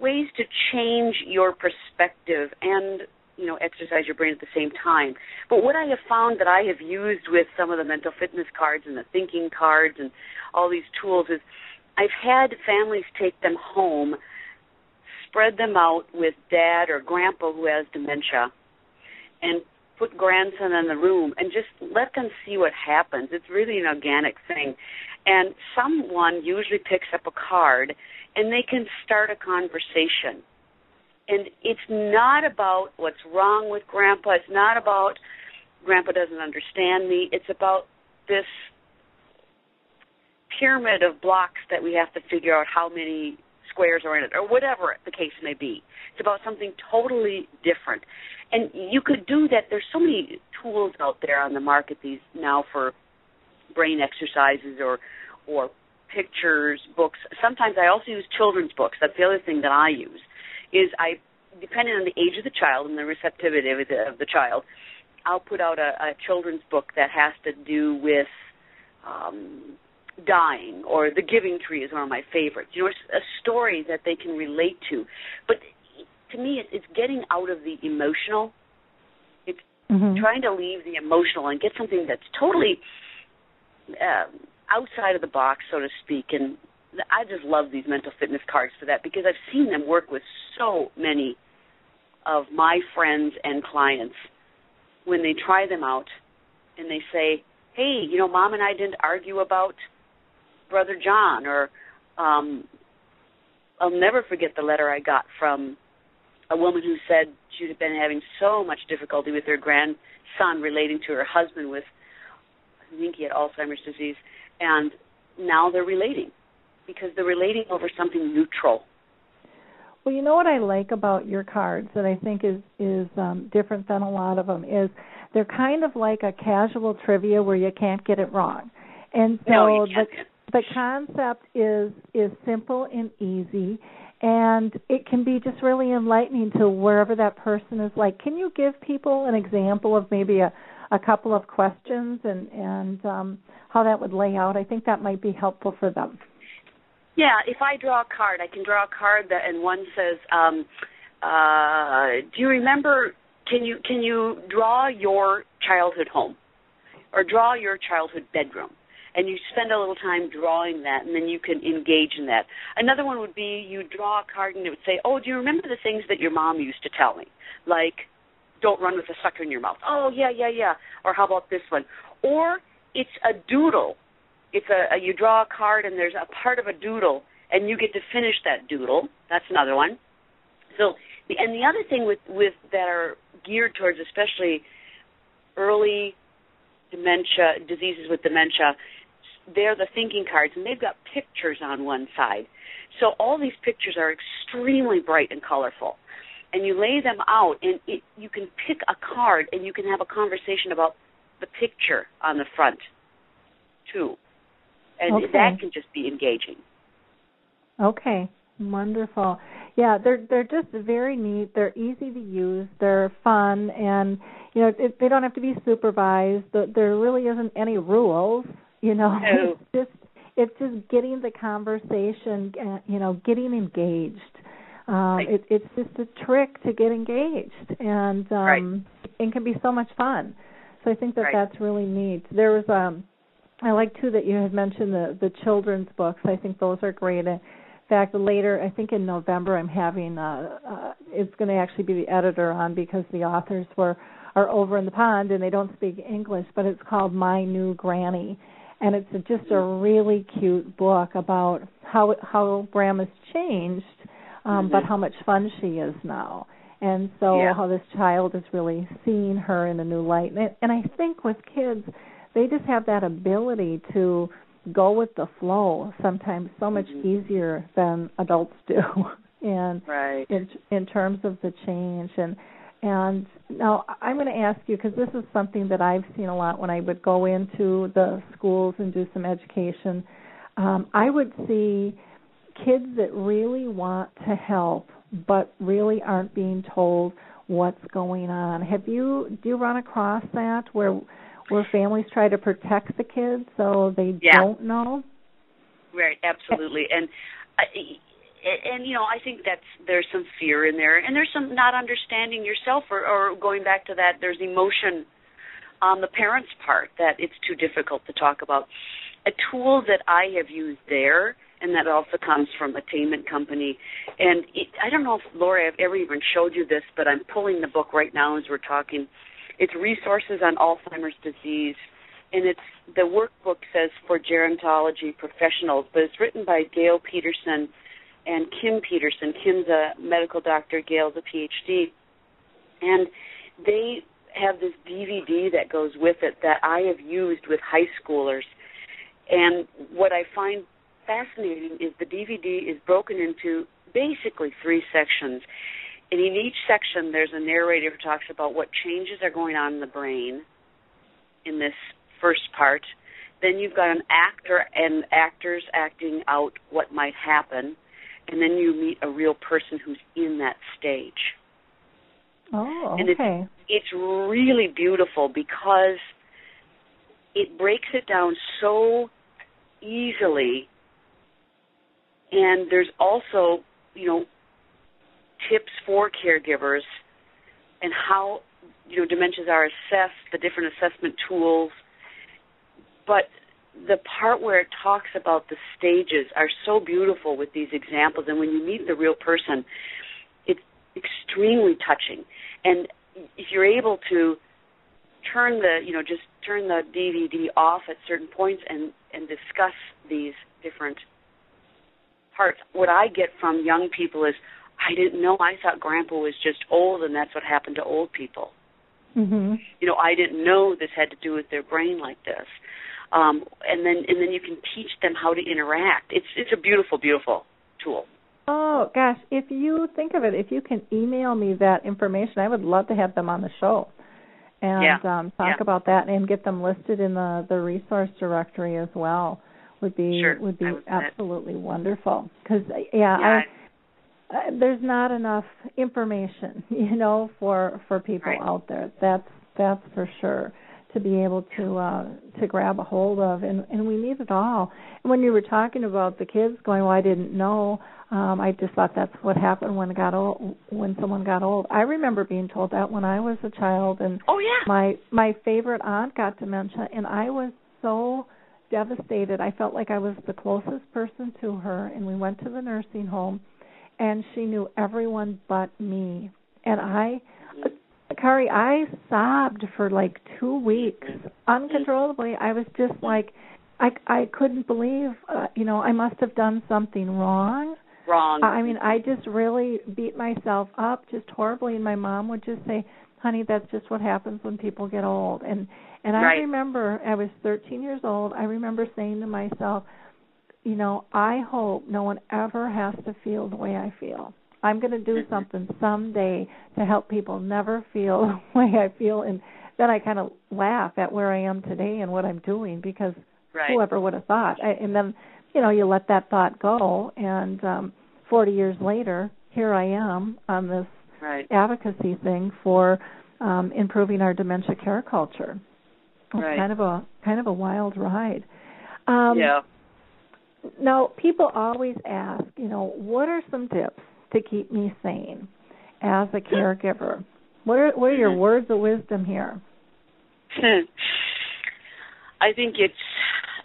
ways to change your perspective and you know exercise your brain at the same time. But what I have found that I have used with some of the mental fitness cards and the thinking cards and all these tools is I've had families take them home, spread them out with dad or grandpa who has dementia, and put grandson in the room and just let them see what happens. It's really an organic thing. And someone usually picks up a card and they can start a conversation. And it's not about what's wrong with grandpa. It's not about grandpa doesn't understand me. It's about this pyramid of blocks that we have to figure out how many squares are in it or whatever the case may be. It's about something totally different. And you could do that. There's so many tools out there on the market these now for brain exercises or or pictures, books. Sometimes I also use children's books. That's the other thing that I use. Is I depending on the age of the child and the receptivity of the, of the child, I'll put out a, a children's book that has to do with um, dying or the giving tree is one of my favorites. You know, it's a story that they can relate to. But to me, it's getting out of the emotional. It's mm-hmm. trying to leave the emotional and get something that's totally uh, outside of the box, so to speak. And I just love these mental fitness cards for that because I've seen them work with so many of my friends and clients when they try them out and they say, "Hey, you know, mom and I didn't argue about brother John," or um, I'll never forget the letter I got from a woman who said she had been having so much difficulty with her grandson relating to her husband with, I think he had Alzheimer's disease, and now they're relating because they're relating over something neutral. Well, you know what I like about your cards that I think is is um, different than a lot of them is they're kind of like a casual trivia where you can't get it wrong. And so no, the the concept is is simple and easy and it can be just really enlightening to wherever that person is. Like can you give people an example of maybe a a couple of questions and and um how that would lay out? I think that might be helpful for them. Yeah if i draw a card i can draw a card that and one says um uh do you remember can you can you draw your childhood home? Or draw your childhood bedroom and you spend a little time drawing that, and then you can engage in that. Another one would be you draw a card and it would say, "Oh, do you remember the things that your mom used to tell me, like don't run with a sucker in your mouth?" Oh, yeah, yeah, yeah. Or how about this one? Or it's a doodle. It's a, a you draw a card and there's a part of a doodle, and you get to finish that doodle. That's another one. So, and the other thing with with that are geared towards especially early dementia diseases with dementia they're the thinking cards, and they've got pictures on one side. So all these pictures are extremely bright and colorful. And you lay them out, and it, you can pick a card, and you can have a conversation about the picture on the front, too. And okay. that can just be engaging. Okay, wonderful. Yeah, they're they're just very neat. They're easy to use. They're fun, and you know it, they don't have to be supervised. There really isn't any rules. You know, no. it's just it's just getting the conversation, uh, you know, getting engaged. Um, right. it, it's just a trick to get engaged, and um, right. it can be so much fun. So I think that right. that's really neat. There was um, I like too that you had mentioned the the children's books. I think those are great. In fact, later I think in November I'm having uh, uh it's going to actually be the editor on because the authors were are over in the pond and they don't speak English, but it's called My New Granny and it's just a really cute book about how how Grandma's changed, um, mm-hmm. but how much fun she is now, and so yeah. how this child is really seeing her in a new light. And, and I think with kids, they just have that ability to go with the flow sometimes so much mm-hmm. easier than adults do and right. in in terms of the change and and now I'm going to ask you because this is something that I've seen a lot when I would go into the schools and do some education. Um, I would see kids that really want to help but really aren't being told what's going on. Have you do you run across that where where families try to protect the kids so they yeah. don't know? Right, absolutely. And I, and you know i think that's there's some fear in there and there's some not understanding yourself or, or going back to that there's emotion on the parents part that it's too difficult to talk about. A tool that i have used there and that also comes from attainment company and it, i don't know if Lori i've ever even showed you this but i'm pulling the book right now as we're talking. It's resources on alzheimer's disease and it's the workbook says for gerontology professionals but it's written by gail peterson and Kim Peterson. Kim's a medical doctor, Gail's a PhD. And they have this DVD that goes with it that I have used with high schoolers. And what I find fascinating is the DVD is broken into basically three sections. And in each section, there's a narrator who talks about what changes are going on in the brain in this first part. Then you've got an actor and actors acting out what might happen and then you meet a real person who's in that stage. Oh, okay. And it's, it's really beautiful because it breaks it down so easily, and there's also, you know, tips for caregivers and how you know dementias are assessed, the different assessment tools, but the part where it talks about the stages are so beautiful with these examples and when you meet the real person it's extremely touching. And if you're able to turn the you know just turn the DVD off at certain points and and discuss these different parts what I get from young people is I didn't know. I thought grandpa was just old and that's what happened to old people. Hmm you know I didn't know this had to do with their brain like this um, and then and then you can teach them how to interact. It's it's a beautiful, beautiful tool. Oh gosh, if you think of it, if you can email me that information, I would love to have them on the show and yeah. um, talk yeah. about that and get them listed in the the resource directory as well. Would be sure. would be would absolutely wonderful because yeah, yeah, I, uh, there's not enough information, you know, for for people right. out there. That's that's for sure to be able to uh to grab a hold of and and we need it all. And when you were talking about the kids going well i didn't know um i just thought that's what happened when it got old when someone got old. I remember being told that when i was a child and oh yeah. my my favorite aunt got dementia and i was so devastated. I felt like i was the closest person to her and we went to the nursing home and she knew everyone but me. And i Kari, I sobbed for like two weeks uncontrollably. I was just like, I I couldn't believe, uh, you know, I must have done something wrong. Wrong. I mean, I just really beat myself up just horribly, and my mom would just say, "Honey, that's just what happens when people get old." And and I right. remember I was 13 years old. I remember saying to myself, you know, I hope no one ever has to feel the way I feel. I'm going to do mm-hmm. something someday to help people never feel the way I feel. And then I kind of laugh at where I am today and what I'm doing because right. whoever would have thought. I, and then, you know, you let that thought go. And um 40 years later, here I am on this right. advocacy thing for um improving our dementia care culture. It's right. kind of a kind of a wild ride. Um, yeah. Now, people always ask, you know, what are some tips to keep me sane as a caregiver. What are what are your words of wisdom here? I think it's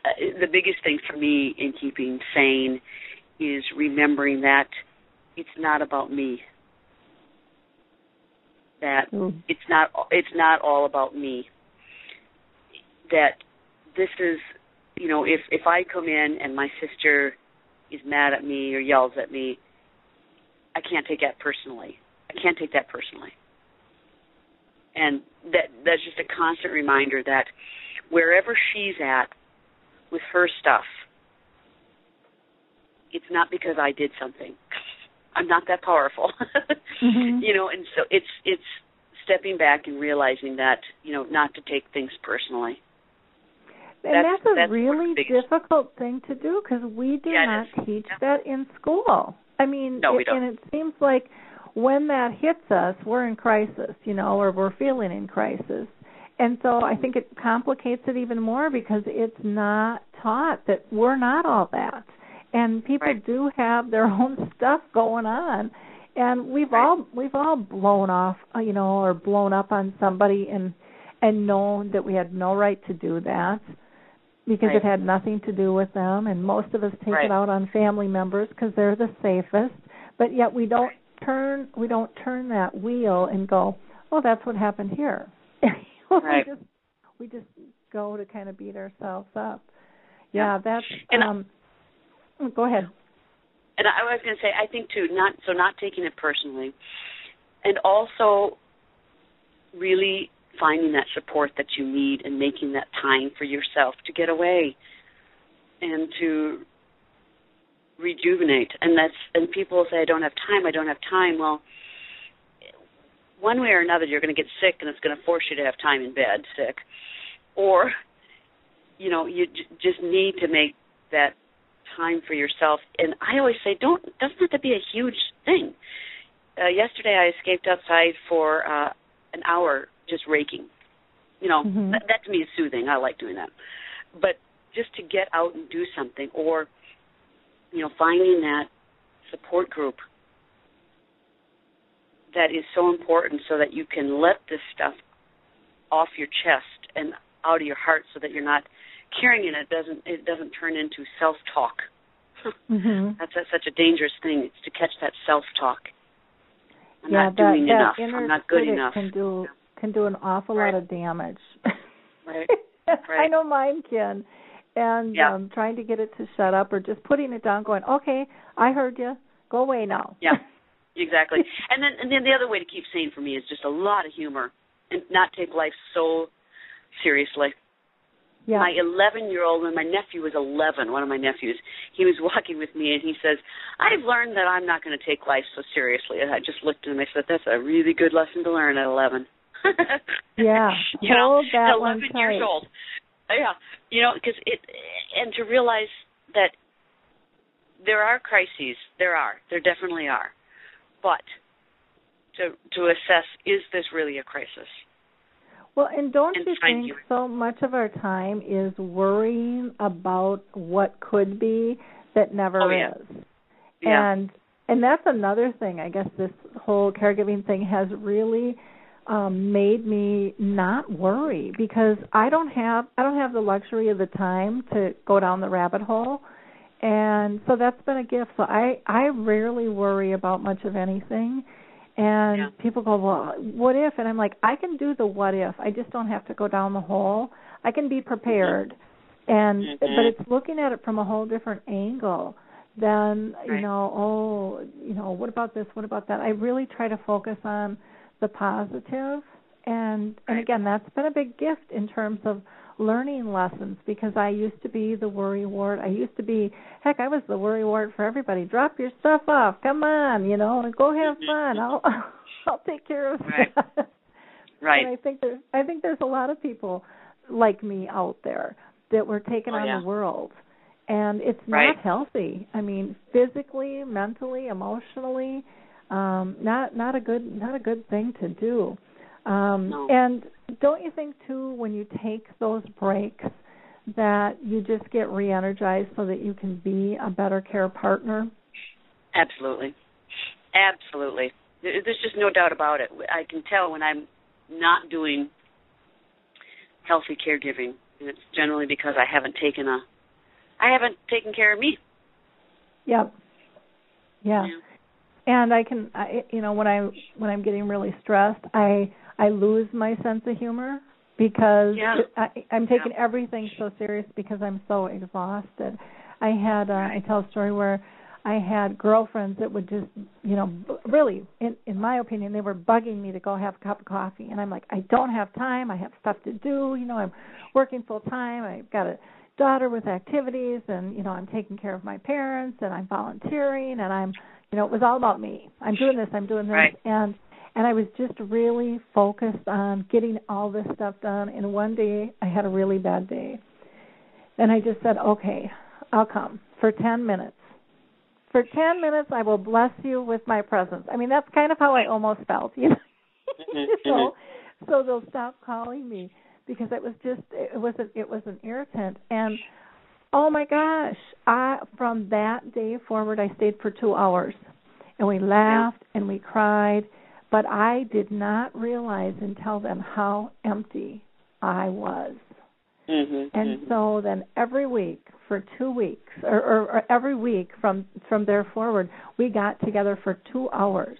uh, the biggest thing for me in keeping sane is remembering that it's not about me. That mm. it's not it's not all about me. That this is you know if if I come in and my sister is mad at me or yells at me, I can't take that personally. I can't take that personally. And that that's just a constant reminder that wherever she's at with her stuff, it's not because I did something. I'm not that powerful. mm-hmm. You know, and so it's it's stepping back and realizing that, you know, not to take things personally. And that's, that's a that's really difficult thing to do because we do yeah, not teach yeah. that in school. I mean, no, it, and it seems like when that hits us, we're in crisis, you know, or we're feeling in crisis. And so I think it complicates it even more because it's not taught that we're not all that. And people right. do have their own stuff going on. And we've right. all we've all blown off, uh, you know, or blown up on somebody and and known that we had no right to do that because right. it had nothing to do with them and most of us take right. it out on family members because they're the safest but yet we don't turn we don't turn that wheel and go oh that's what happened here right. we just we just go to kind of beat ourselves up yeah, yeah that's and um I, go ahead and i was going to say i think too not so not taking it personally and also really finding that support that you need and making that time for yourself to get away and to rejuvenate. And that's and people say i don't have time i don't have time. Well one way or another you're going to get sick and it's going to force you to have time in bed sick. Or you know you j- just need to make that time for yourself. And i always say don't doesn't have to be a huge thing. Uh, yesterday i escaped outside for uh an hour just raking. You know, mm-hmm. that, that to me is soothing. I like doing that. But just to get out and do something, or you know, finding that support group that is so important, so that you can let this stuff off your chest and out of your heart, so that you're not carrying it. It doesn't it doesn't turn into self talk. mm-hmm. That's a, such a dangerous thing. It's to catch that self talk. I'm yeah, not that, doing that enough. I'm not good enough. Can do can do an awful right. lot of damage. right. right. I know mine can. And yeah. um trying to get it to shut up or just putting it down going, "Okay, I heard you. Go away now." Yeah. Exactly. and then and then the other way to keep sane for me is just a lot of humor and not take life so seriously. Yeah. My 11 year old, when my nephew was 11, one of my nephews, he was walking with me and he says, I've learned that I'm not going to take life so seriously. And I just looked at him and I said, That's a really good lesson to learn at 11. yeah. you know, that 11 one years old. Yeah. You know, because it, and to realize that there are crises, there are, there definitely are. But to to assess, is this really a crisis? Well, and don't and you think you- so much of our time is worrying about what could be that never Oh, yeah. is? Yeah. And and that's another thing. I guess this whole caregiving thing has really um made me not worry because I don't have I don't have the luxury of the time to go down the rabbit hole. And so that's been a gift. So I I rarely worry about much of anything. And Yeah. people go, "Well, what if?" And I'm like, "I can do the what if. I just don't have to go down the hole. I can be prepared." And Mhm. but it's looking at it from a whole different angle than you know oh you know what about this what about that i really try to focus on the positive and and again that's been a big gift in terms of learning lessons because i used to be the worry wart i used to be heck i was the worry wart for everybody drop your stuff off come on you know and go have Mhm. fun i'll i'll take care of Right. that Right. and I think there's I think there's a lot of people like me out there that were taking Oh, on yeah. the world. And it's Right. not healthy. I mean, physically, mentally, emotionally, um not not a good not a good thing to do. Um No. and don't you think too when you take those breaks that you just get re-energized so that you can be a better care partner? Absolutely. Absolutely. There's just no doubt about it. I can tell when I'm not doing healthy caregiving, and it's generally because I haven't taken a I haven't taken care of me. Yep. Yeah. And I can I you know when I when I'm getting really stressed I I lose my sense of humor because Yeah. I I'm taking everything so serious because I'm so exhausted. I had uh, I tell a story where I had girlfriends that would just you know really in in my opinion they were bugging me to go have a cup of coffee. And I'm like I don't have time. I have stuff to do. You know I'm working full time I've got a daughter with activities and you know I'm taking care of my parents and I'm volunteering and I'm you know it was all about me. I'm doing this i'm doing this. Right. and and i was just really focused on getting all this stuff done. And one day i had a really bad day. And i just said okay i'll come for 10 minutes. For 10 minutes i will bless you with my presence. I mean that's kind of how i almost felt you know. Mhm, so so they'll stop calling me because it was just it was a, it was an irritant. And oh my gosh. I from that day forward i stayed for 2 hours. And we laughed and we cried. But i did not realize until then how empty i was. Mhm. and mhm. so then every week for two weeks or, or, or every week from from there forward we got together for two hours.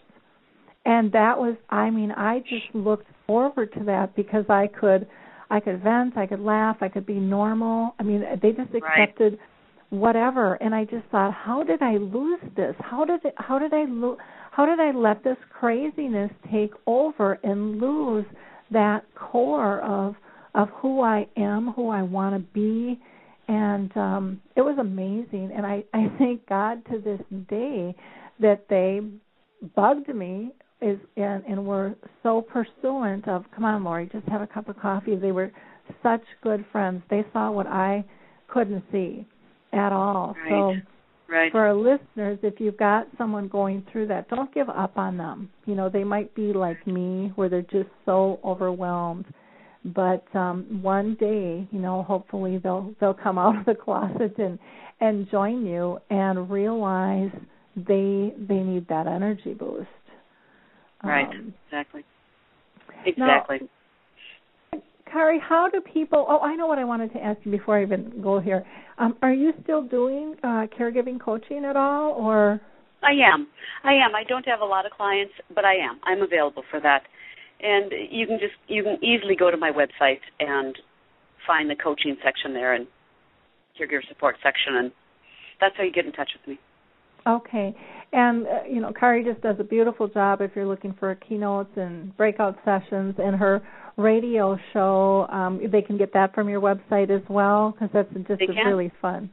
And that was i mean i just looked forward to that because i could i could vent i could laugh i could be normal. I mean they just Right. accepted whatever. And i just thought how did i lose this? How did it how did i lo- how did i let this craziness take over and lose that core of of who i am who i want to be? And um it was amazing. And i i thank god to this day that they bugged me is and and were so pursuant of come on Lori just have a cup of coffee. They were such good friends. They saw what i couldn't see at all. So Right. Right. for our listeners if you've got someone going through that don't give up on them. You know they might be like me where they're just so overwhelmed. But um one day you know hopefully they'll they'll come out of the closet and and join you and realize they they need that energy boost Right. um, exactly. now- Exactly. Kari, how do people? Oh, I know what I wanted to ask you before I even go here. Um, are you still doing uh, caregiving coaching at all, or? I am. I am. I don't have a lot of clients, but I am. I'm available for that. And you can just you can easily go to my website and find the coaching section there and caregiver support section and that's how you get in touch with me. Okay. And uh, you know, Kari just does a beautiful job if you're looking for keynotes and breakout sessions. And her radio show, um, they can get that from your website as well because that's just really fun.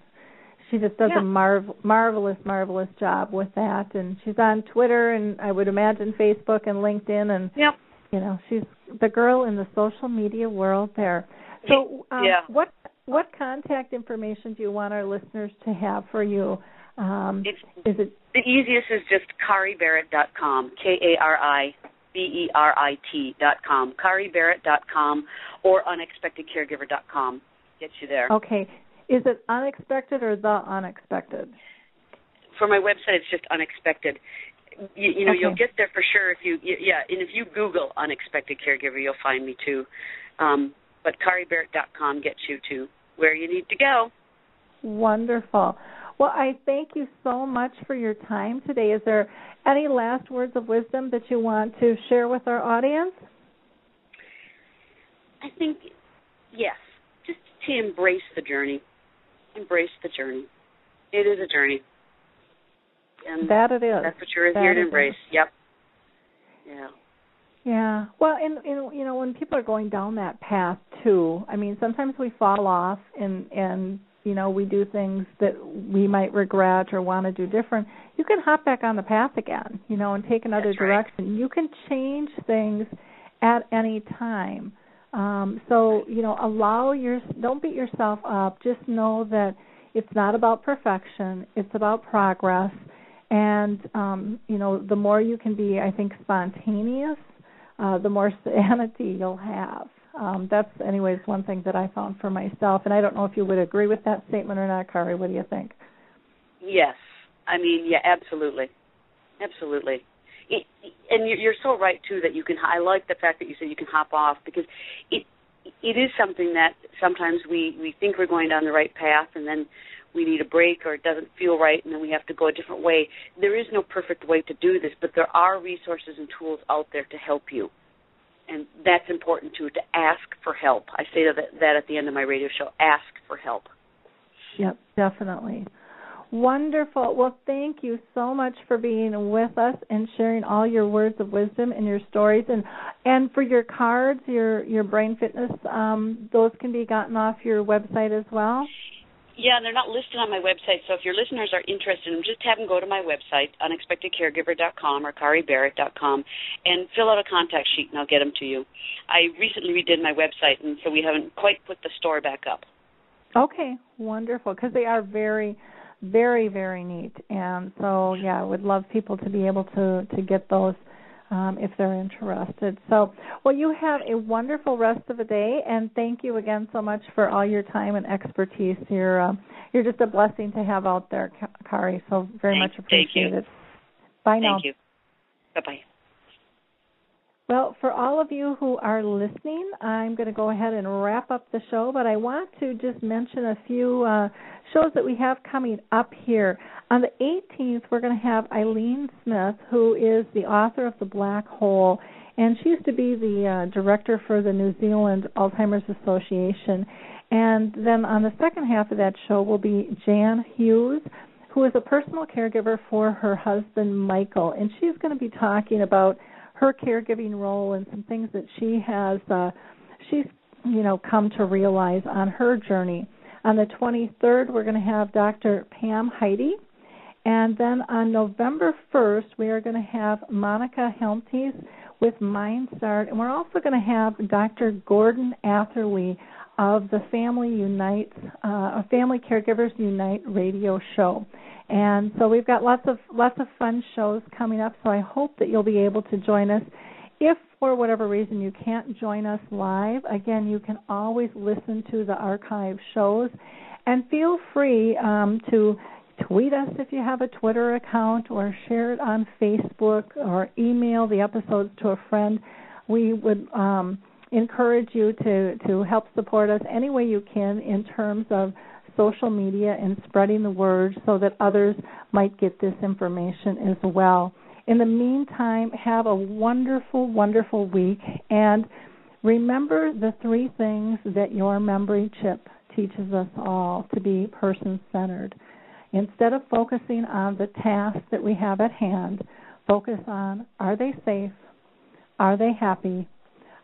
She just does yeah. a marv- marvelous, marvelous job with that, and she's on Twitter and I would imagine Facebook and LinkedIn, and yep. you know, she's the girl in the social media world there. So, um, yeah. what what contact information do you want our listeners to have for you? Um, it's, is it the easiest is just kariberit.com, K A R I B E R I T dot com, kariberit.com or unexpectedcaregiver.com. gets you there. Okay. Is it unexpected or the unexpected? For my website, it's just unexpected. You, you know, okay. you'll get there for sure if you, yeah, and if you Google unexpected caregiver, you'll find me too. Um, but kariberit.com gets you to where you need to go. Wonderful. Well, I thank you so much for your time today. Is there any last words of wisdom that you want to share with our audience? I think, yes, just to embrace the journey. Embrace the journey. It is a journey. And that it is. That's what you're that here to embrace. Yep. Yeah. Yeah. Well, and, and you know, when people are going down that path too, I mean, sometimes we fall off and and you know, we do things that we might regret or want to do different. You can hop back on the path again, you know, and take another That's direction. Right. You can change things at any time. Um, so, you know, allow your don't beat yourself up. Just know that it's not about perfection. It's about progress. And um, you know, the more you can be, I think, spontaneous uh, the more sanity you'll have. Um, that's, anyways, one thing that I found for myself. And I don't know if you would agree with that statement or not, Kari. What do you think? Yes, I mean, yeah, absolutely, absolutely. It, and you're so right too that you can. I like the fact that you said you can hop off because it it is something that sometimes we we think we're going down the right path and then we need a break or it doesn't feel right and then we have to go a different way. There is no perfect way to do this, but there are resources and tools out there to help you. And that's important too, to ask for help. I say that, that at the end of my radio show, ask for help. Yep, definitely. Wonderful. Well, thank you so much for being with us and sharing all your words of wisdom and your stories and and for your cards, your your brain fitness, um, those can be gotten off your website as well. Yeah, they're not listed on my website. So if your listeners are interested, in just have them go to my website, unexpectedcaregiver.com or kariberit.com, and fill out a contact sheet, and I'll get them to you. I recently redid my website, and so we haven't quite put the store back up. Okay, wonderful, because they are very, very, very neat, and so yeah, I would love people to be able to to get those um, if they're interested. So, well, you have a wonderful rest of the day, and thank you again so much for all your time and expertise. You're uh, you're just a blessing to have out there, Kari. So very thank, much appreciated. Thank you. Bye now. Thank you. Bye bye. Well, for all of you who are listening, I'm going to go ahead and wrap up the show, but I want to just mention a few uh, shows that we have coming up here. On the 18th, we're going to have Eileen Smith, who is the author of The Black Hole, and she used to be the uh, director for the New Zealand Alzheimer's Association. And then on the second half of that show will be Jan Hughes, who is a personal caregiver for her husband Michael, and she's going to be talking about her caregiving role and some things that she has uh she's you know come to realize on her journey. On the 23rd, we're going to have Dr. Pam Heidi. And then on November 1st, we are going to have Monica Heltemes with MindStart. And we're also going to have Dr. Gordon Atherley of the Family Unite, uh, Family Caregivers Unite radio show. And so we've got lots of lots of fun shows coming up. So I hope that you'll be able to join us. If for whatever reason you can't join us live, again you can always listen to the archive shows, and feel free um, to tweet us if you have a Twitter account, or share it on Facebook, or email the episodes to a friend. We would um, encourage you to to help support us any way you can in terms of social media and spreading the word so that others might get this information as well. In the meantime, have a wonderful, wonderful week and remember the three things that your memory chip teaches us all to be person centered. Instead of focusing on the tasks that we have at hand, focus on are they safe? Are they happy?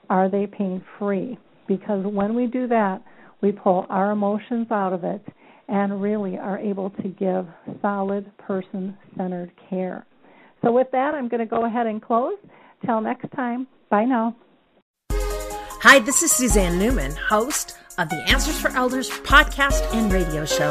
Are they pain free? Because when we do that, we pull our emotions out of it and really are able to give solid person centered care. So, with that, I'm going to go ahead and close. Till next time, bye now. Hi, this is Suzanne Newman, host of the Answers for Elders podcast and radio show.